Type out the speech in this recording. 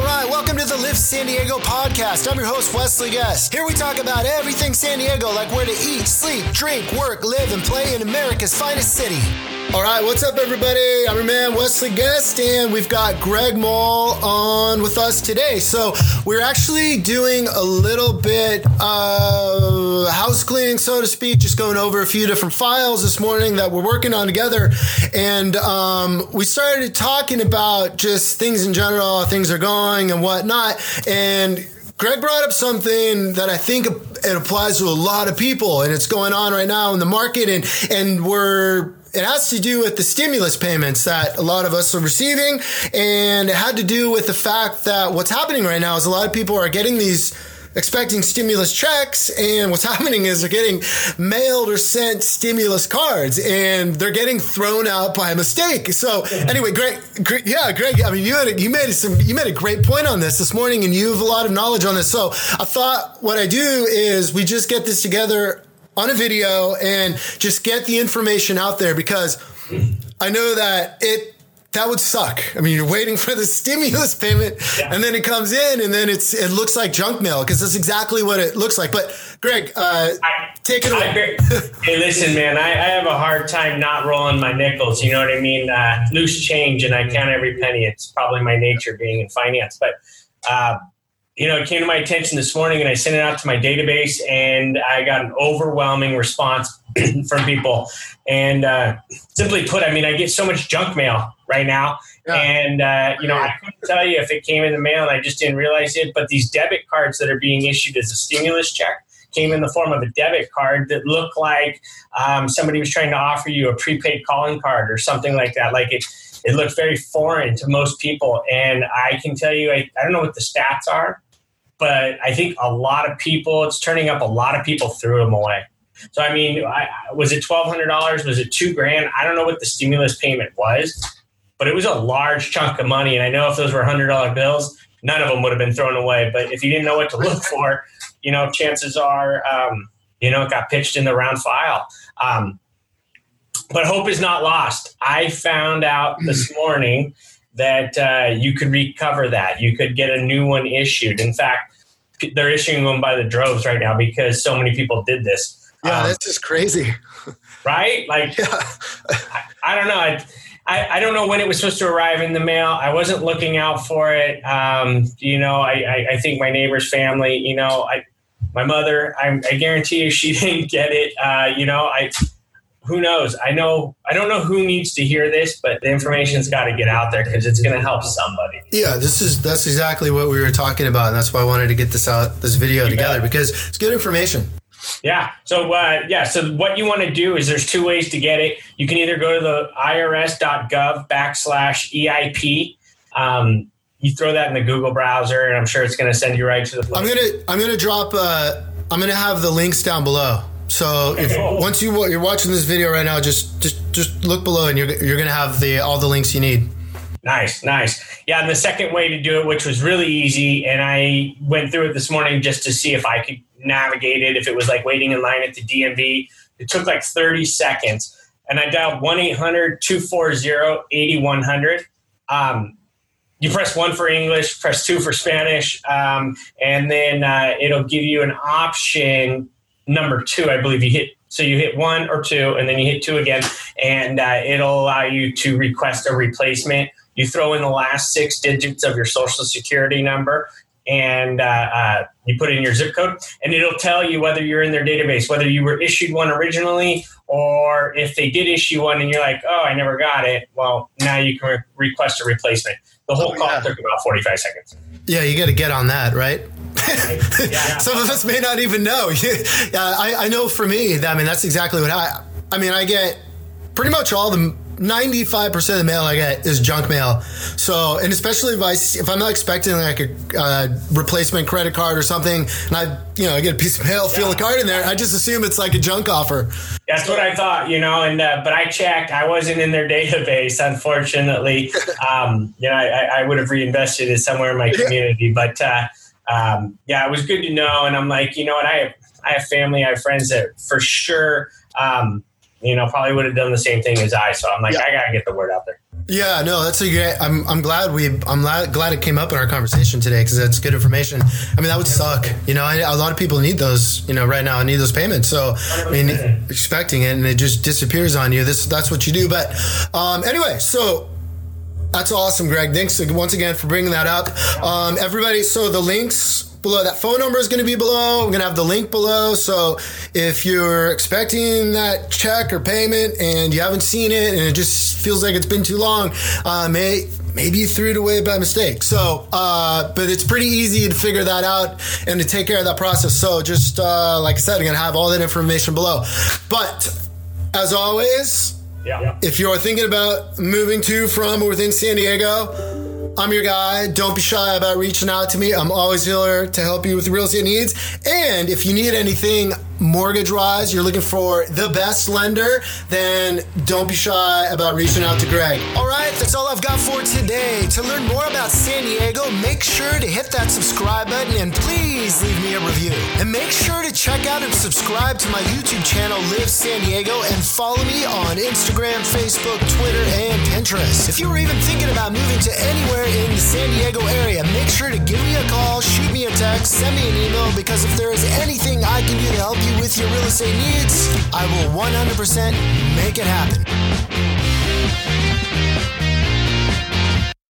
All right, welcome to the Live San Diego podcast. I'm your host, Wesley Guest. Here we talk about everything San Diego, like where to eat, sleep, drink, work, live, and play in America's finest city. All right, what's up, everybody? I'm your man, Wesley Guest, and we've got Greg Moll on with us today. So, we're actually doing a little bit of house cleaning, so to speak, just going over a few different files this morning that we're working on together. And um, we started talking about just things in general, how things are going and whatnot. And Greg brought up something that I think it applies to a lot of people, and it's going on right now in the market, and and we're it has to do with the stimulus payments that a lot of us are receiving. And it had to do with the fact that what's happening right now is a lot of people are getting these expecting stimulus checks and what's happening is they're getting mailed or sent stimulus cards and they're getting thrown out by mistake so anyway greg, yeah greg i mean you had a, you made some you made a great point on this this morning and you have a lot of knowledge on this so i thought what i do is we just get this together on a video and just get the information out there because I know that it that would suck. I mean, you're waiting for the stimulus payment yeah. and then it comes in and then it's it looks like junk mail because that's exactly what it looks like. But Greg, uh, I, take it away. hey, listen, man, I, I, have a hard time not rolling my nickels. You know what I mean? Uh, loose change and I count every penny. It's probably my nature being in finance, but. Uh, you know, it came to my attention this morning and I sent it out to my database and I got an overwhelming response from people. And uh, simply put, I mean, I get so much junk mail right now. Yeah. And, uh, you know, I couldn't tell you if it came in the mail and I just didn't realize it. But these debit cards that are being issued as a stimulus check came in the form of a debit card that looked like um, somebody was trying to offer you a prepaid calling card or something like that. Like it, it looked very foreign to most people. And I can tell you, I, I don't know what the stats are but I think a lot of people, it's turning up. A lot of people threw them away. So I mean, I, was it twelve hundred dollars? Was it two grand? I don't know what the stimulus payment was, but it was a large chunk of money. And I know if those were hundred dollar bills, none of them would have been thrown away. But if you didn't know what to look for, you know, chances are, um, you know, it got pitched in the round file. Um, but hope is not lost. I found out this morning that uh, you could recover that. You could get a new one issued. In fact, they're issuing them by the droves right now because so many people did this. Yeah, um, that's just crazy. right? Like, yeah. I, I, don't know. I, I, I, don't know when it was supposed to arrive in the mail. I wasn't looking out for it. Um, you know, I, I, I, think my neighbor's family, you know, I, my mother, I, I guarantee you she didn't get it. Uh, you know, I, who knows? I know I don't know who needs to hear this, but the information's got to get out there because it's going to help somebody. Yeah, this is that's exactly what we were talking about, and that's why I wanted to get this out, this video you together because it's good information. Yeah. So uh, yeah. So what you want to do is there's two ways to get it. You can either go to the irs.gov backslash EIP. Um, you throw that in the Google browser, and I'm sure it's going to send you right to the. Place. I'm gonna I'm gonna drop. Uh, I'm gonna have the links down below. So if once you you're watching this video right now, just just just look below, and you're you're gonna have the all the links you need. Nice, nice. Yeah, and the second way to do it, which was really easy, and I went through it this morning just to see if I could navigate it. If it was like waiting in line at the DMV, it took like 30 seconds, and I dialed 1 800 240 8100. Um, you press one for English, press two for Spanish, um, and then uh, it'll give you an option number two, I believe you hit. So you hit one or two, and then you hit two again, and uh, it'll allow you to request a replacement. You throw in the last six digits of your social security number, and uh, uh, you put in your zip code, and it'll tell you whether you're in their database, whether you were issued one originally, or if they did issue one and you're like, oh, I never got it. Well, now you can re- request a replacement. The whole oh, call yeah. took about 45 seconds. Yeah, you got to get on that, right? Some of us may not even know. I, I know for me, I mean, that's exactly what I, I mean, I get pretty much all the 95% of the mail I get is junk mail. So, and especially if I, if I'm not expecting like a uh, replacement credit card or something, and I, you know, I get a piece of mail, feel yeah. a card in there, I just assume it's like a junk offer. That's what I thought, you know, and, uh, but I checked, I wasn't in their database, unfortunately. um, you know, I, I would have reinvested it somewhere in my community, but, uh, um, yeah, it was good to know. And I'm like, you know what? I have, I have family, I have friends that for sure, um, you know, probably would have done the same thing as I. So I'm like, yeah. I got to get the word out there. Yeah, no, that's a great. I'm, I'm glad we. I'm glad it came up in our conversation today because that's good information. I mean, that would suck. You know, I, a lot of people need those. You know, right now I need those payments. So I mean, expecting it and it just disappears on you. This that's what you do. But um, anyway, so that's awesome, Greg. Thanks once again for bringing that up. Um, everybody, so the links below. That phone number is going to be below. I'm going to have the link below. So if you're expecting that check or payment and you haven't seen it and it just feels like it's been too long, uh, may, maybe you threw it away by mistake. So, uh, but it's pretty easy to figure that out and to take care of that process. So just uh, like I said, I'm going to have all that information below. But as always, yeah. if you're thinking about moving to, from, or within San Diego, I'm your guy. Don't be shy about reaching out to me. I'm always here to help you with real estate needs. And if you need anything mortgage wise, you're looking for the best lender, then don't be shy about reaching out to Greg. All right, that's all I've got for today. To learn more about San Diego, make sure to hit that subscribe button and please leave me a review. And make sure to check out and subscribe to my YouTube channel, Live San Diego, and follow me on Instagram, Facebook, Twitter, and Pinterest. If you were even thinking about moving to anywhere in the San Diego area, make sure to give me a call, shoot me a text, send me an email, because if there is anything I can do to help you, with your real estate needs, I will 100% make it happen.